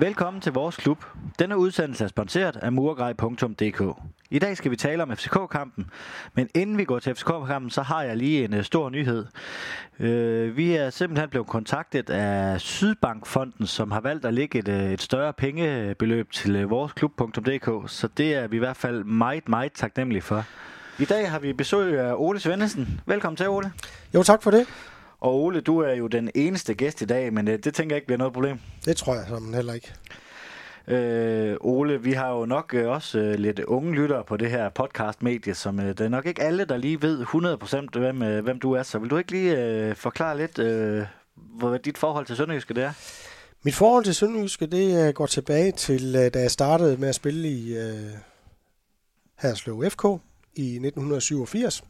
Velkommen til vores klub. Denne udsendelse er sponsoreret af murgrej.dk. I dag skal vi tale om FCK-kampen, men inden vi går til FCK-kampen, så har jeg lige en uh, stor nyhed. Uh, vi er simpelthen blevet kontaktet af Sydbankfonden, som har valgt at lægge et, uh, et større pengebeløb til uh, vores klub.dk, så det er vi i hvert fald meget, meget taknemmelige for. I dag har vi besøg af Ole Svendesen. Velkommen til, Ole. Jo, tak for det. Og Ole, du er jo den eneste gæst i dag, men uh, det tænker jeg ikke bliver noget problem. Det tror jeg som heller ikke. Øh, Ole, vi har jo nok øh, også øh, lidt unge lyttere på det her podcast-medie, som øh, det er nok ikke alle, der lige ved 100% hvem, øh, hvem du er. Så vil du ikke lige øh, forklare lidt, øh, hvad dit forhold til Sønderjyske det er? Mit forhold til Sønderjyske, det øh, går tilbage til, øh, da jeg startede med at spille i øh, Herslev FK i 1987.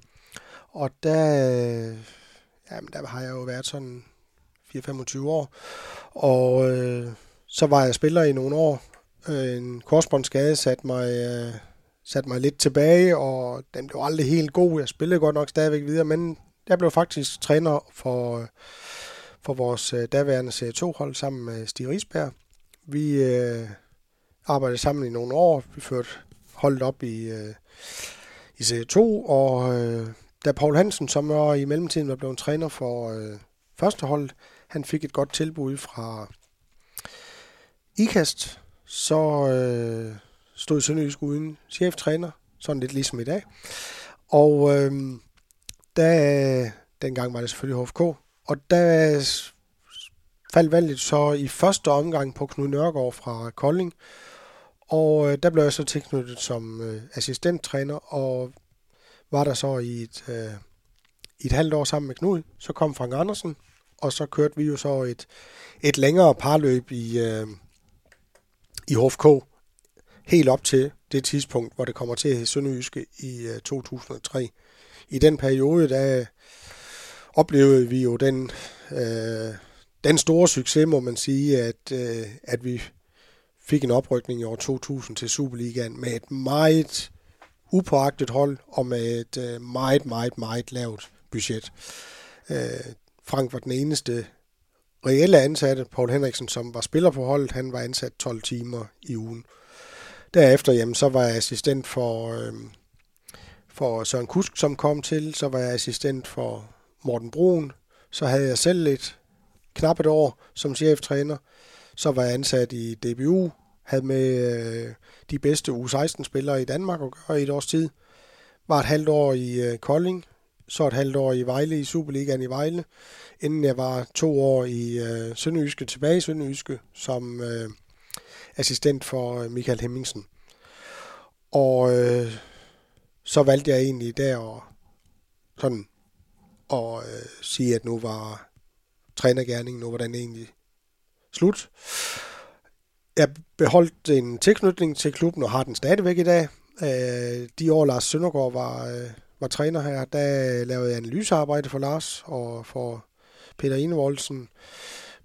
Og der, øh, jamen, der har jeg jo været sådan 4-25 år. Og øh, så var jeg spiller i nogle år. Øh, en korsbåndsskade satte mig, øh, satte mig lidt tilbage, og den blev aldrig helt god. Jeg spillede godt nok stadigvæk videre, men jeg blev faktisk træner for, øh, for vores øh, daværende C2-hold sammen med Stig Risberg. Vi øh, arbejdede sammen i nogle år. Vi førte holdet op i, øh, i C2, og øh, da Paul Hansen, som var i mellemtiden var blevet træner for øh, førsteholdet, han fik et godt tilbud fra IKAST, så øh, stod Sønderjysk uden cheftræner, sådan lidt ligesom i dag. Og øh, der, dengang var det selvfølgelig HFK, og der faldt valget så i første omgang på Knud Nørgaard fra Kolding, og øh, der blev jeg så tilknyttet som øh, assistenttræner, og var der så i et, øh, i et halvt år sammen med Knud. Så kom Frank Andersen, og så kørte vi jo så et, et længere parløb i, øh, i HFK helt op til det tidspunkt, hvor det kommer til at Sønderjyske i øh, 2003. I den periode, der oplevede vi jo den, øh, den store succes, må man sige, at, øh, at vi fik en oprykning i år 2000 til Superligaen med et meget upåagtet hold og med et øh, meget, meget, meget lavt budget. Øh, Frank var den eneste reelle ansatte, Paul Henriksen, som var spiller på holdet, han var ansat 12 timer i ugen. Derefter, jamen, så var jeg assistent for, øh, for Søren Kusk, som kom til. Så var jeg assistent for Morten Brun. Så havde jeg selv et knap et år som cheftræner. Så var jeg ansat i DBU, havde med øh, de bedste U16-spillere i Danmark at gøre i et års tid. Var et halvt år i øh, Kolding, så et halvt år i Vejle, i Superligaen i Vejle, inden jeg var to år i øh, Sønderjyske, tilbage i Sønderjyske, som øh, assistent for øh, Michael Hemmingsen. Og øh, så valgte jeg egentlig der og, sådan, at øh, sige, at nu var trænergærningen, nu var den egentlig slut. Jeg beholdt en tilknytning til klubben og har den stadigvæk i dag. Øh, de år Lars Søndergaard var, øh, var træner her, der lavede jeg analysearbejde for Lars og for Peter Enevoldsen,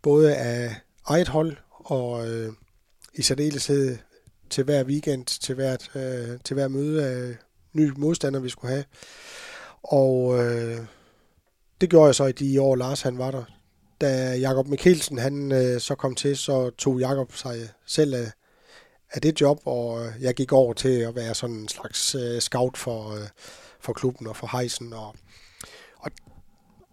både af eget hold og øh, i særdeleshed til hver weekend, til, hvert, øh, til hver møde af nye modstandere, vi skulle have. Og øh, det gjorde jeg så i de år, Lars han var der. Da Jakob Mikkelsen han øh, så kom til, så tog Jakob sig selv af, af det job, og øh, jeg gik over til at være sådan en slags øh, scout for, øh, for klubben og for Heisen. Og, og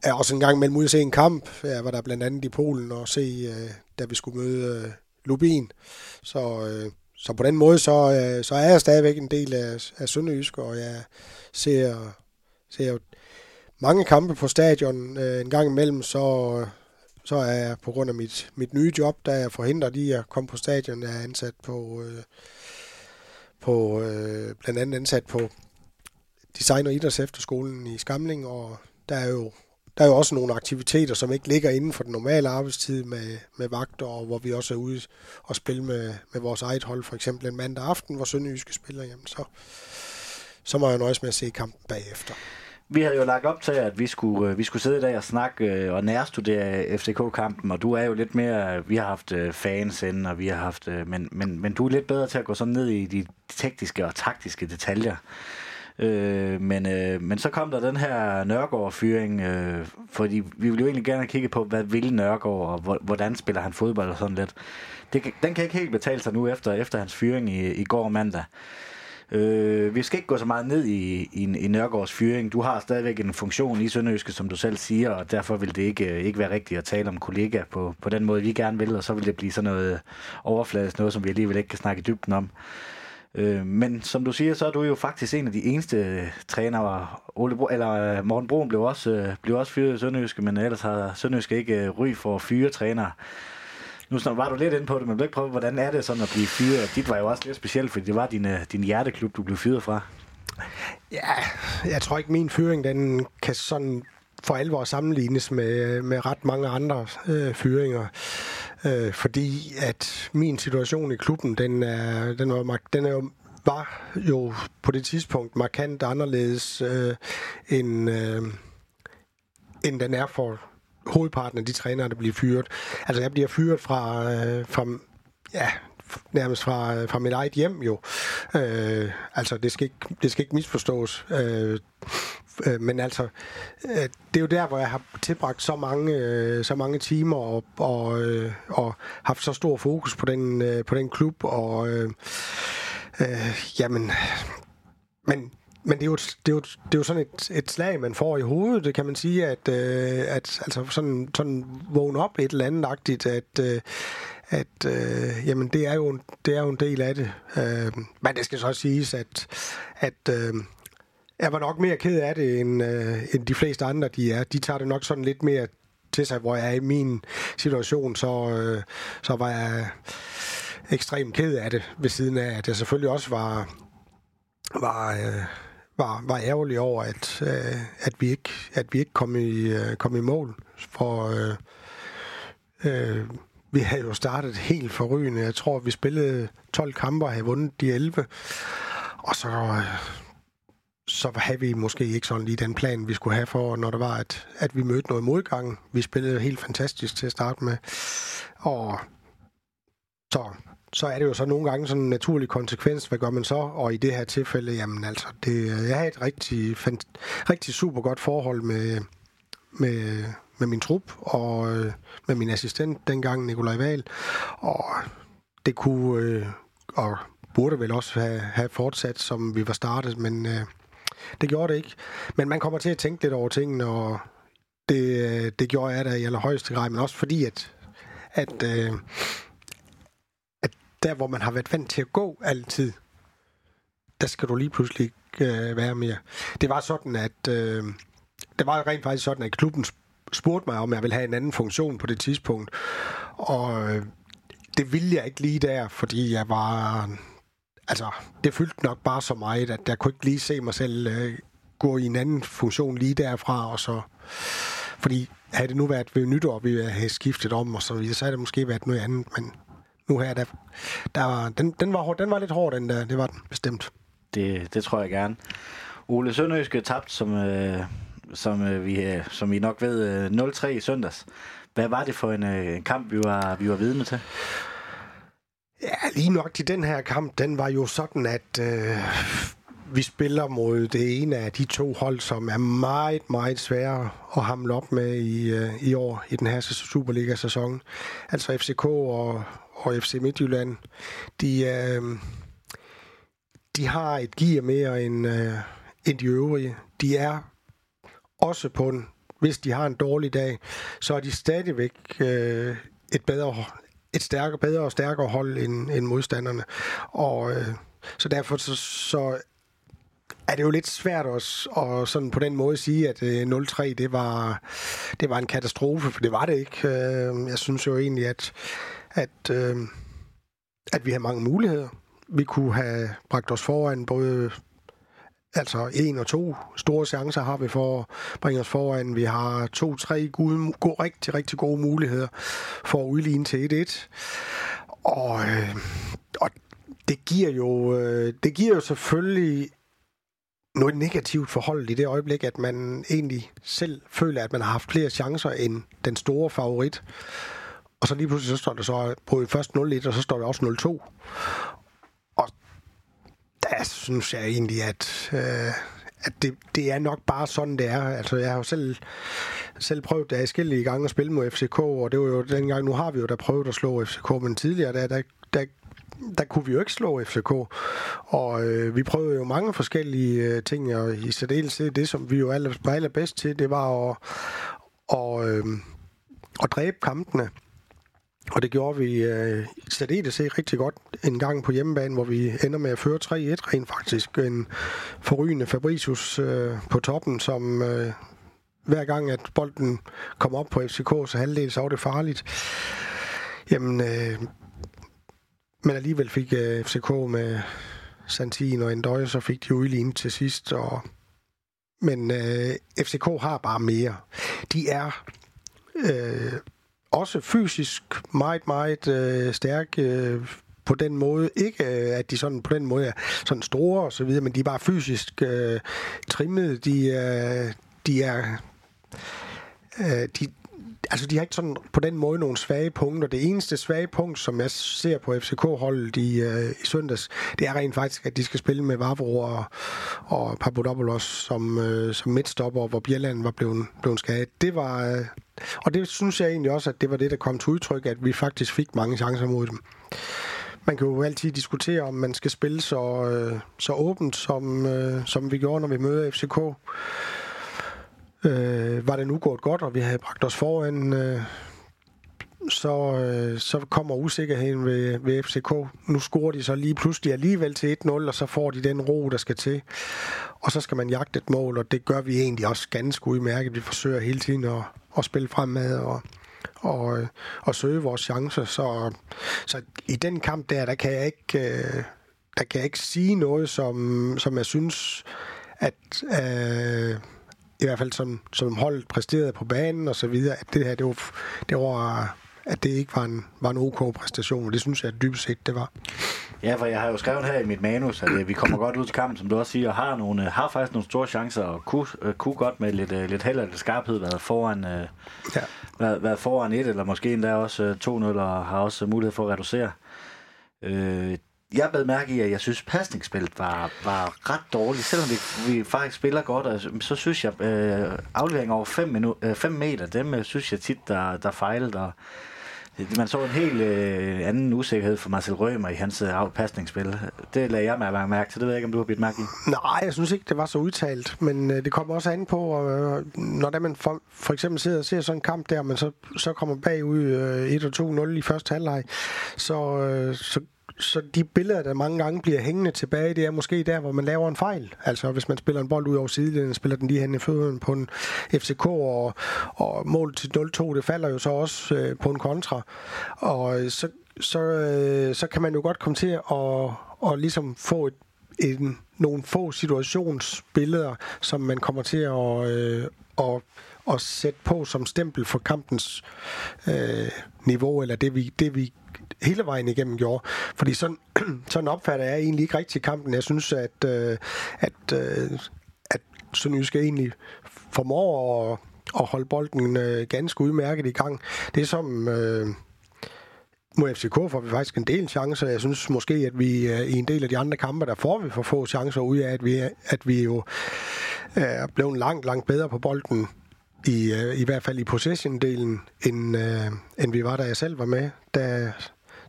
er også en gang mellem ude at se en kamp. Jeg var der blandt andet i Polen og se, øh, da vi skulle møde øh, Lubin. Så, øh, så på den måde, så, øh, så er jeg stadigvæk en del af, af Sønderjysk, og jeg ser, ser mange kampe på stadion. Øh, en gang imellem, så, øh, så er jeg på grund af mit, mit nye job, der er forhindret i at komme på stadion. Jeg er ansat på, øh, på øh, blandt andet ansat på Design- og Idræts Efterskolen i Skamling, og der er jo der er jo også nogle aktiviteter, som ikke ligger inden for den normale arbejdstid med, med vagter, og hvor vi også er ude og spille med, med vores eget hold, for eksempel en mandag aften, hvor Sønderjyske spiller, jamen så, så må jeg nøjes med at se kampen bagefter. Vi havde jo lagt op til, at vi skulle, øh, vi skulle sidde i dag og snakke øh, og nærstudere øh, FCK-kampen, og du er jo lidt mere, vi har haft fans inden, og vi har haft, men, men, men du er lidt bedre til at gå sådan ned i de tekniske og taktiske detaljer. Øh, men, øh, men så kom der den her Nørgaard-fyring, øh, fordi vi ville jo egentlig gerne kigge på, hvad vil Nørgaard, og hvordan spiller han fodbold og sådan lidt. Det, den kan ikke helt betale sig nu efter, efter hans fyring i, i går mandag. Øh, vi skal ikke gå så meget ned i, i, i Nørgaards fyring. Du har stadigvæk en funktion i Sønderjyske, som du selv siger, og derfor vil det ikke, øh, ikke være rigtigt at tale om kollega på, på den måde, vi gerne vil, og så vil det blive sådan noget overfladisk, noget som vi alligevel ikke kan snakke i dybden om. Øh, men som du siger, så er du jo faktisk en af de eneste trænere. Ole Bro, eller øh, Morten Broen blev også, øh, blev også fyret i Sønderjyske, men ellers har Sønderjyske ikke ry for at fyre trænere. Nu var du lidt inde på det, men vil ikke prøve, hvordan er det sådan at blive fyret? Dit var jo også lidt specielt, fordi det var din, øh, din hjerteklub, du blev fyret fra. Ja, jeg tror ikke, min fyring den kan sådan for alvor sammenlignes med, med ret mange andre øh, fyringer. Øh, fordi at min situation i klubben, den er, den var, den er jo var jo på det tidspunkt markant anderledes øh, end, øh, end den er for hovedparten af de trænere, der bliver fyret. Altså jeg bliver fyret fra, øh, fra ja, nærmest fra, øh, fra mit eget hjem jo. Øh, altså det skal, ikke, det skal ikke misforstås. Øh, øh, men altså, øh, det er jo der, hvor jeg har tilbragt så mange, øh, så mange timer og, og, øh, og haft så stor fokus på den, øh, på den klub. Og øh, øh, jamen, men men det er jo, det er jo, det er jo sådan et, et slag, man får i hovedet, det kan man sige, at, øh, at altså sådan, sådan vågne op et eller andet agtigt, at, øh, at øh, jamen det er, jo, det er jo en del af det. Øh, men det skal så også siges, at, at øh, jeg var nok mere ked af det, end, øh, end de fleste andre de er. De tager det nok sådan lidt mere til sig, hvor jeg er i min situation, så, øh, så var jeg ekstremt ked af det, ved siden af, at jeg selvfølgelig også var, var, øh, var, var ærgerlig over, at, øh, at, vi ikke, at vi ikke kom i, øh, kom i mål. For øh, øh, vi havde jo startet helt forrygende. Jeg tror, vi spillede 12 kampe og havde vundet de 11. Og så, øh, så havde vi måske ikke sådan lige den plan, vi skulle have for, når det var, at, at vi mødte noget modgang. Vi spillede helt fantastisk til at starte med. Og så så er det jo så nogle gange sådan en naturlig konsekvens. Hvad gør man så? Og i det her tilfælde, jamen altså, det, jeg har et rigtig, fant, rigtig super godt forhold med, med, med min trup og øh, med min assistent dengang, Nikolaj Wahl. Og det kunne øh, og burde vel også have, have fortsat, som vi var startet, men øh, det gjorde det ikke. Men man kommer til at tænke lidt over tingene, og det, øh, det gjorde jeg da i allerhøjeste grad, men også fordi, at, at øh, der, hvor man har været vant til at gå altid, der skal du lige pludselig øh, være mere. Det var sådan, at øh, det var rent faktisk sådan, at klubben spurgte mig, om jeg ville have en anden funktion på det tidspunkt. Og øh, det ville jeg ikke lige der, fordi jeg var... Altså, det fyldte nok bare så meget, at jeg kunne ikke lige se mig selv øh, gå i en anden funktion lige derfra, og så... Fordi havde det nu været ved nytår, vi havde skiftet om, og så videre, så havde det måske været noget andet, men nu her. Der, der var, den, den, var, den var lidt hård, den der. Det var den, bestemt. Det, det tror jeg gerne. Ole Sønderjyske tabt, som, øh, som, øh, vi, øh, som I nok ved, øh, 0-3 i søndags. Hvad var det for en, øh, en kamp, vi var, vi var vidne til? Ja, lige nok til den her kamp, den var jo sådan, at øh, vi spiller mod det ene af de to hold, som er meget, meget svære at hamle op med i, øh, i år, i den her Superliga-sæson. Altså FCK og, og FC Midtjylland, de, øh, de har et gear mere end, øh, end de øvrige. De er også på en, hvis de har en dårlig dag, så er de stadigvæk øh, et bedre et stærkere, bedre og stærkere hold end, end modstanderne. Og øh, så derfor så, så er det jo lidt svært også at sådan på den måde sige, at øh, 0-3 det var, det var en katastrofe, for det var det ikke. Øh, jeg synes jo egentlig, at at, øh, at vi har mange muligheder. Vi kunne have bragt os foran både altså en og to store chancer har vi for at bringe os foran. Vi har to-tre gode, gode, rigtig, rigtig gode muligheder for at udligne til 1-1. Og, øh, og det giver jo øh, det giver jo selvfølgelig noget negativt forhold i det øjeblik, at man egentlig selv føler, at man har haft flere chancer end den store favorit. Og så lige pludselig så står der så på først 0-1, og så står der også 0-2. Og der synes jeg egentlig, at øh, at det, det er nok bare sådan, det er. Altså, jeg har jo selv, selv prøvet det i gange at spille mod FCK, og det var jo dengang, nu har vi jo da prøvet at slå FCK, men tidligere, der, der, der der kunne vi jo ikke slå FCK. Og øh, vi prøvede jo mange forskellige øh, ting, og i særdeleshed det, som vi jo aller, var allerbedst til, det var at, og, øh, at dræbe kampene. Og det gjorde vi øh, særdeles rigtig godt en gang på hjemmebane, hvor vi ender med at føre 3-1 rent faktisk. En forrygende Fabricius øh, på toppen, som øh, hver gang at bolden kom op på FCK, så så var det farligt. Jamen, øh, men alligevel fik øh, FCK med Santin og Endøje, så fik de udlignet til sidst. Og, men øh, FCK har bare mere. De er øh, også fysisk meget, meget øh, stærk øh, på den måde. Ikke øh, at de sådan på den måde er sådan store og så videre, men de er bare fysisk øh, trimmede. De, øh, de er... Øh, de, altså, de har ikke sådan på den måde nogle svage punkter. Det eneste svage punkt, som jeg ser på FCK-holdet i, øh, i søndags, det er rent faktisk, at de skal spille med Vavro og, og Papadopoulos som, øh, som midtstopper, hvor Bjelland var blevet, blevet skadet. Det var... Øh, og det synes jeg egentlig også, at det var det, der kom til udtryk, at vi faktisk fik mange chancer mod dem. Man kan jo altid diskutere, om man skal spille så, øh, så åbent, som, øh, som vi gjorde, når vi møder FCK. Øh, var det nu gået godt, og vi havde bragt os foran, øh, så, øh, så kommer usikkerheden ved, ved FCK. Nu scorer de så lige pludselig alligevel til 1-0, og så får de den ro, der skal til. Og så skal man jagte et mål, og det gør vi egentlig også ganske udmærket. Vi forsøger hele tiden at, at spille fremad og, og, øh, og søge vores chancer. Så, så i den kamp der, der kan jeg ikke, øh, der kan jeg ikke sige noget, som, som jeg synes, at... Øh, i hvert fald som, som holdet præsterede på banen og så videre, at det her, det var, det var at det ikke var en, var en ok præstation, og det synes jeg at dybest set, det var. Ja, for jeg har jo skrevet her i mit manus, at vi kommer godt ud til kampen, som du også siger, og har, nogle, har faktisk nogle store chancer, og kunne, uh, kunne godt med lidt, lidt held og lidt skarphed været foran, ja. været, været foran et, eller måske endda også uh, 2-0, og har også mulighed for at reducere. Uh, jeg blev mærke i, at jeg synes, pasningsspillet var, var ret dårligt. Selvom vi, vi faktisk spiller godt, og så synes jeg, øh, aflevering over 5 øh, meter, dem øh, synes jeg tit, der, der fejlede. Og, man så en helt øh, anden usikkerhed for Marcel Rømer i hans øh, afpasningsspil. Det lagde jeg mig mærke til. Det ved jeg ikke, om du har blivet mærke i. Nej, jeg synes ikke, det var så udtalt. Men øh, det kommer også an på, øh, når der man for, for eksempel sidder og ser sådan en kamp der, men så, så kommer bagud øh, 1 2-0 i første halvleg, så, øh, så så de billeder, der mange gange bliver hængende tilbage, det er måske der, hvor man laver en fejl. Altså hvis man spiller en bold ud over sidelinjen, spiller den lige hen i fødderne på en FCK, og, og mål til 0-2, det falder jo så også øh, på en kontra. Og øh, så, så, øh, så kan man jo godt komme til at og ligesom få et, en, nogle få situationsbilleder, som man kommer til at, øh, at at sætte på som stempel for kampens øh, niveau, eller det vi, det vi hele vejen igennem gjorde. Fordi sådan, sådan opfatter jeg egentlig ikke rigtig kampen. Jeg synes, at, øh, at, øh, at Sønderjysk egentlig formår at, at holde bolden øh, ganske udmærket i gang. Det er som... Øh, mod FCK får vi faktisk en del chancer. Jeg synes måske, at vi øh, i en del af de andre kampe, der får vi for få chancer ud af, at vi, at vi jo øh, er blevet langt, langt bedre på bolden i, øh, i hvert fald i possession-delen, end, øh, end vi var, da jeg selv var med. Da,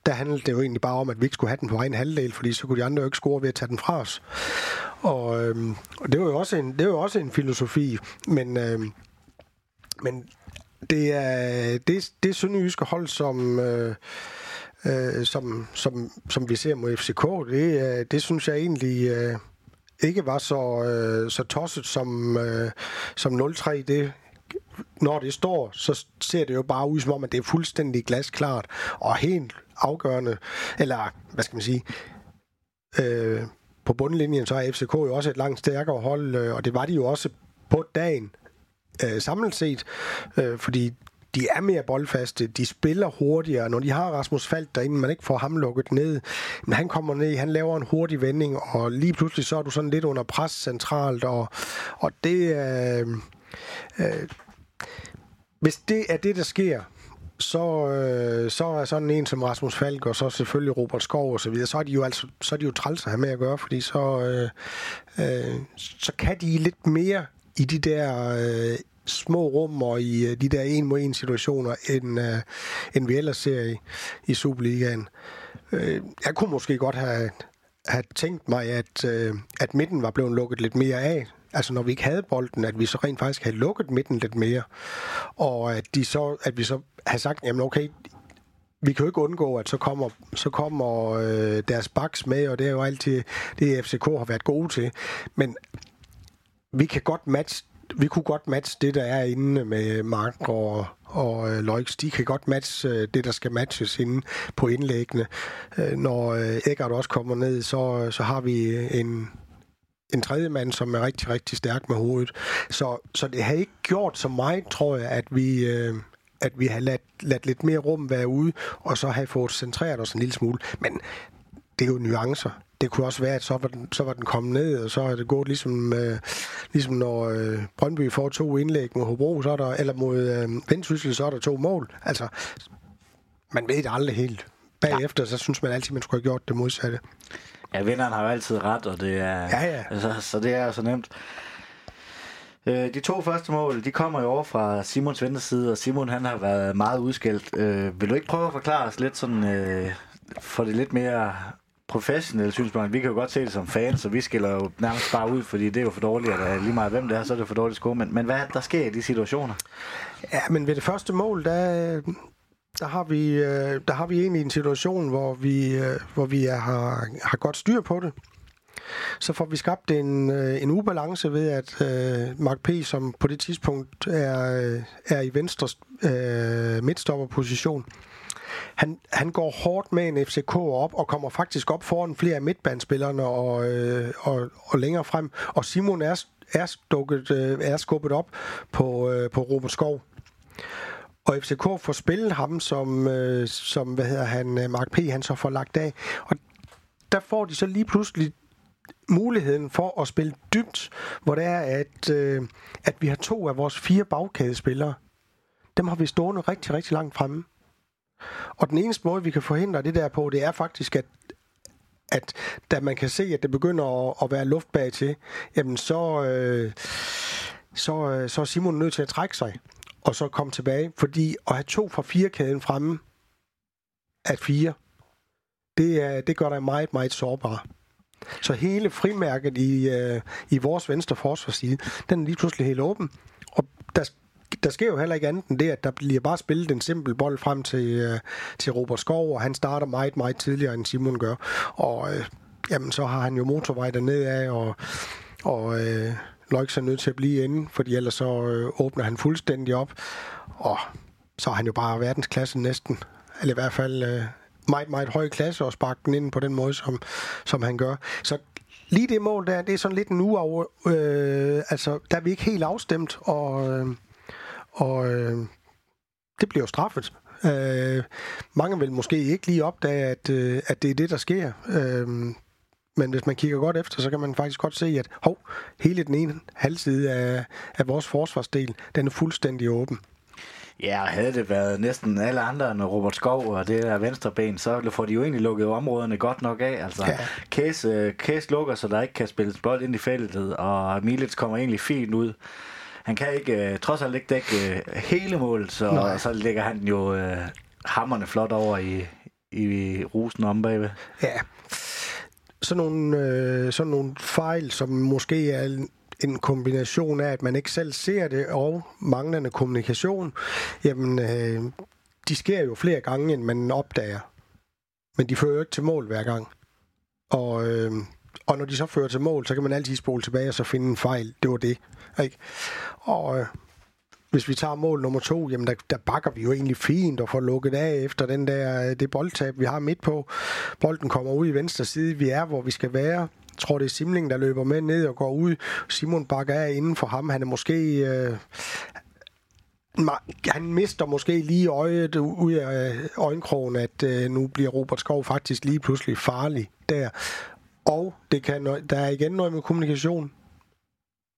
der handlede det jo egentlig bare om, at vi ikke skulle have den på egen halvdel, fordi så kunne de andre jo ikke score ved at tage den fra os. Og, øh, og det var jo også en, det var jo også en filosofi, men, øh, men det er det, det sønderjyske hold, som... Øh, øh, som, som, som vi ser mod FCK, det, øh, det synes jeg egentlig øh, ikke var så, øh, så tosset som, øh, som 0-3 det når det står, så ser det jo bare ud som om, at det er fuldstændig glasklart og helt afgørende, eller hvad skal man sige, øh, på bundlinjen, så er FCK jo også et langt stærkere hold, øh, og det var de jo også på dagen øh, samlet set, øh, fordi de er mere boldfaste, de spiller hurtigere. Når de har Rasmus Falt derinde, man ikke får ham lukket ned, men han kommer ned, han laver en hurtig vending, og lige pludselig så er du sådan lidt under pres centralt, og, og det, øh, øh, hvis det er det, der sker, så, øh, så er sådan en som Rasmus Falk, og så selvfølgelig Robert Skov og så videre, så er de jo altså så er de jo træls at have med at gøre, fordi så, øh, øh, så kan de lidt mere i de der øh, små rum og i øh, de der en mod en situationer, end, øh, end vi ellers ser i, i Superligaen. Øh, jeg kunne måske godt have, have tænkt mig, at, øh, at midten var blevet lukket lidt mere af. Altså når vi ikke havde bolden, at vi så rent faktisk havde lukket midten lidt mere. Og at, de så, at vi så havde sagt, jamen okay, vi kan jo ikke undgå, at så kommer, så kommer øh, deres baks med, og det er jo altid det, FCK har været gode til. Men vi kan godt matche vi kunne godt matche det, der er inde med Mark og, og øh, Loix. De kan godt matche øh, det, der skal matches inde på indlæggene. Øh, når øh, Eggert også kommer ned, så, så har vi en, en tredje mand, som er rigtig, rigtig stærk med hovedet. Så, så det har ikke gjort så meget, tror jeg, at vi... Øh, at vi har ladt, ladt lidt mere rum være ude, og så har fået centreret os en lille smule. Men det er jo nuancer det kunne også være, at så var den, så var den kommet ned, og så er det gået ligesom, øh, ligesom når øh, Brøndby får to indlæg mod Hobro, så er der, eller mod øh, Vendsyssel, så er der to mål. Altså, man ved det aldrig helt. Bagefter, ja. så synes man altid, man skulle have gjort det modsatte. Ja, vinderen har jo altid ret, og det er, ja, ja. Altså, så det er så nemt. Øh, de to første mål, de kommer jo over fra Simons venstre side, og Simon han har været meget udskældt. Øh, vil du ikke prøve at forklare os lidt sådan, øh, for det lidt mere professionelle synspunkt. Vi kan jo godt se det som fans, så vi skiller jo nærmest bare ud, fordi det er jo for dårligt, at lige meget hvem det er, så er det for dårligt score. Men, men hvad der sker i de situationer? Ja, men ved det første mål, der, der har vi, øh, der har vi egentlig en situation, hvor vi, øh, hvor vi har, har godt styr på det. Så får vi skabt en, øh, en ubalance ved, at øh, Mark P., som på det tidspunkt er, øh, er i venstre øh, midtstopperposition, han, han går hårdt med en FCK op og kommer faktisk op foran flere af midtbandspillerne og, øh, og, og længere frem. Og Simon er, er, dukket, øh, er skubbet op på, øh, på Robert Skov. Og FCK får spillet ham, som, øh, som hvad hedder han, øh, Mark P. han så får lagt af. Og der får de så lige pludselig muligheden for at spille dybt, hvor det er, at, øh, at vi har to af vores fire bagkædespillere. Dem har vi stående rigtig, rigtig langt fremme. Og den eneste måde, vi kan forhindre det der på, det er faktisk, at at da man kan se, at det begynder at, at være luft bag til, jamen så, øh, så, øh, så er Simon nødt til at trække sig, og så komme tilbage. Fordi at have to fra firekæden fremme, at fire, det, er, det gør dig meget, meget sårbar. Så hele frimærket i, øh, i vores venstre forsvarsside, den er lige pludselig helt åben. Og der, der sker jo heller ikke andet end det, at der bliver bare spillet en simpel bold frem til, øh, til Robert Skov, og han starter meget, meget tidligere, end Simon gør. Og øh, jamen, så har han jo motorvej dernede af, og, og øh, Løjks er nødt til at blive inde, fordi ellers så øh, åbner han fuldstændig op. Og så er han jo bare verdensklasse næsten. Eller i hvert fald øh, meget, meget høj klasse og sparke den ind på den måde, som, som han gør. Så lige det mål der, det er sådan lidt en uge øh, altså der er vi ikke helt afstemt, og, øh, og øh, det bliver jo straffet. Øh, mange vil måske ikke lige opdage, at, øh, at det er det, der sker. Øh, men hvis man kigger godt efter, så kan man faktisk godt se, at hov, hele den ene halvside af, af vores forsvarsdel, den er fuldstændig åben. Ja, havde det været næsten alle andre end Robert Skov og det der venstre ben, så får de jo egentlig lukket områderne godt nok af. Altså, ja. Case, Case lukker, så der ikke kan spilles bold ind i feltet, og Milits kommer egentlig fint ud han kan ikke, uh, trods alt ikke dække uh, hele målet, så, Nej. så lægger han jo hammerne flot over i, i rusen om bagved. Ja, sådan nogle, øh, sådan nogle fejl, som måske er en, en kombination af, at man ikke selv ser det, og manglende kommunikation, jamen, øh, de sker jo flere gange, end man opdager. Men de fører jo ikke til mål hver gang. Og øh, og når de så fører til mål, så kan man altid spole tilbage og så finde en fejl. Det var det. Ikke? Og øh, hvis vi tager mål nummer to, jamen der, der bakker vi jo egentlig fint og får lukket af efter den der, øh, det boldtab, vi har midt på. Bolden kommer ud i venstre side. Vi er, hvor vi skal være. Jeg tror, det er Simling, der løber med ned og går ud. Simon bakker af inden for ham. Han er måske... Øh, han mister måske lige øjet ud af øh, øjenkrogen, at øh, nu bliver Robert Skov faktisk lige pludselig farlig der. Og det kan, der er igen noget med kommunikation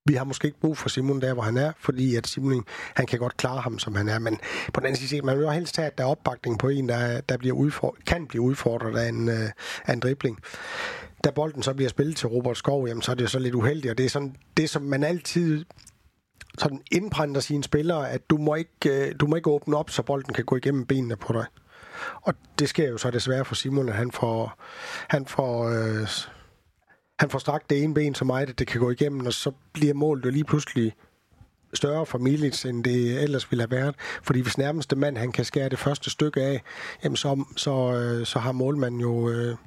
vi har måske ikke brug for Simon der, hvor han er, fordi at Simon, han kan godt klare ham, som han er. Men på den anden side, man vil jo helst have, at der er opbakning på en, der, der bliver udfordret, kan blive udfordret af en, øh, af en dribling. Da bolden så bliver spillet til Robert Skov, jamen, så er det jo så lidt uheldigt, og det er sådan, det som man altid sådan indprænder sine spillere, at du må, ikke, øh, du må ikke åbne op, så bolden kan gå igennem benene på dig. Og det sker jo så desværre for Simon, at han får, han får øh, han får strakt det ene ben så meget, at det kan gå igennem, og så bliver målet jo lige pludselig større for Milic, end det ellers ville have været. Fordi hvis nærmeste mand, han kan skære det første stykke af, jamen så, så, øh, så har målmanden jo øh,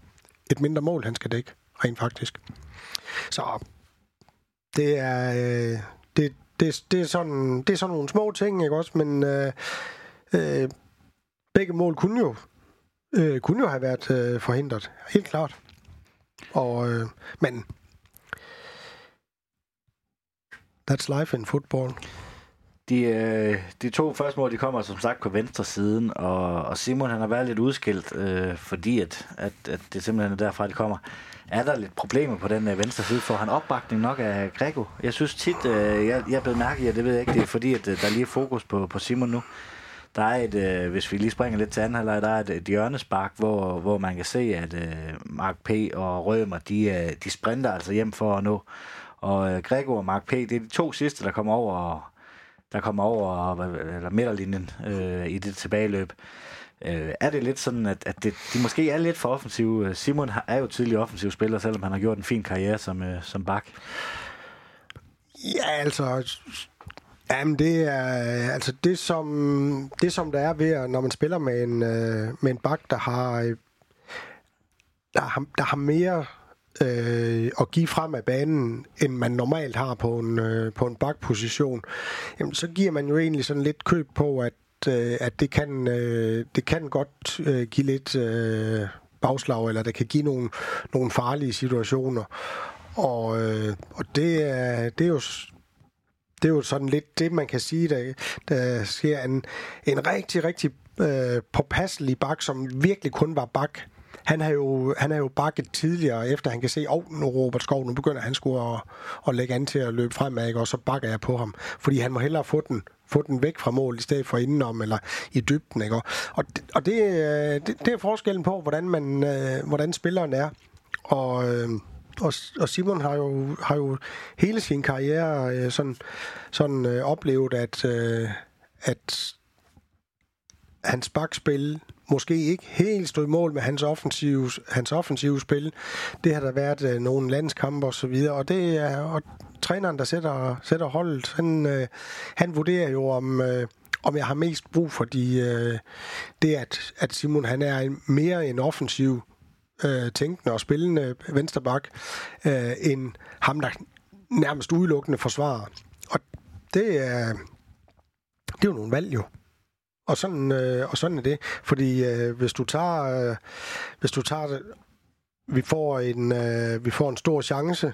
et mindre mål, han skal dække, rent faktisk. Så det er, øh, det, det, det, er, sådan, det er sådan nogle små ting, ikke også? Men øh, øh, begge mål kunne jo, øh, kunne jo have været øh, forhindret. Helt klart. Og, øh, men that's life in football. De, øh, de to første mål, de kommer som sagt på venstre siden, og, og Simon han har været lidt udskilt, øh, fordi at, at, at det simpelthen er derfra, de kommer. Er der lidt problemer på den øh, venstre side? Får han opbakning nok af Grego? Jeg synes tit, øh, jeg, jeg er blevet mærke i, det ved jeg ikke, det er fordi, at øh, der er lige fokus på, på Simon nu. Der er et, øh, hvis vi lige springer lidt til anden halvleg, der er et, et hjørnespark, hvor, hvor man kan se, at øh, Mark P. og Rømer, de, øh, de sprinter altså hjem for at nå. Og øh, Gregor og Mark P., det er de to sidste, der kommer over, der kommer over eller midterlinjen øh, i det tilbageløb. Øh, er det lidt sådan, at, at det, de måske er lidt for offensive? Simon er jo tidlig offensiv spiller, selvom han har gjort en fin karriere som, øh, som bak. Ja, altså Jamen, det er altså det som, det, som der er ved, når man spiller med en, øh, med en bak, der har, øh, der har, der har mere øh, at give frem af banen, end man normalt har på en, øh, på en bakposition, jamen, så giver man jo egentlig sådan lidt køb på, at, øh, at det, kan, øh, det kan godt øh, give lidt øh, bagslag, eller det kan give nogle, nogle farlige situationer. Og, øh, og det, er, det er jo det er jo sådan lidt det, man kan sige, der, der sker en, en rigtig, rigtig øh, påpasselig bak, som virkelig kun var bak. Han har jo, han er jo bakket tidligere, efter han kan se, at oh, nu Robert Skov, nu begynder han sgu at, at lægge an til at løbe fremad, ikke? og så bakker jeg på ham. Fordi han må hellere få den, få den væk fra mål, i stedet for indenom eller i dybden. Ikke? Og, det, og det, øh, det, det er forskellen på, hvordan, man, øh, hvordan spilleren er. Og... Øh, og, og Simon har jo, har jo hele sin karriere øh, sådan, sådan øh, oplevet, at, øh, at hans bakspil måske ikke helt stod i mål med hans offensive, hans offensive spil. Det har der været øh, nogle landskampe og så videre, og det er og træneren, der sætter, sætter holdet, han, øh, han vurderer jo om, øh, om jeg har mest brug for de, øh, det, at, at Simon han er mere en offensiv øh, tænkende og spillende vensterbak, øh, end ham, der nærmest udelukkende forsvarer. Og det er, det er jo nogle valg jo. Og sådan, øh, og sådan er det. Fordi øh, hvis du tager, øh, hvis du tager det, vi får en, øh, vi får en stor chance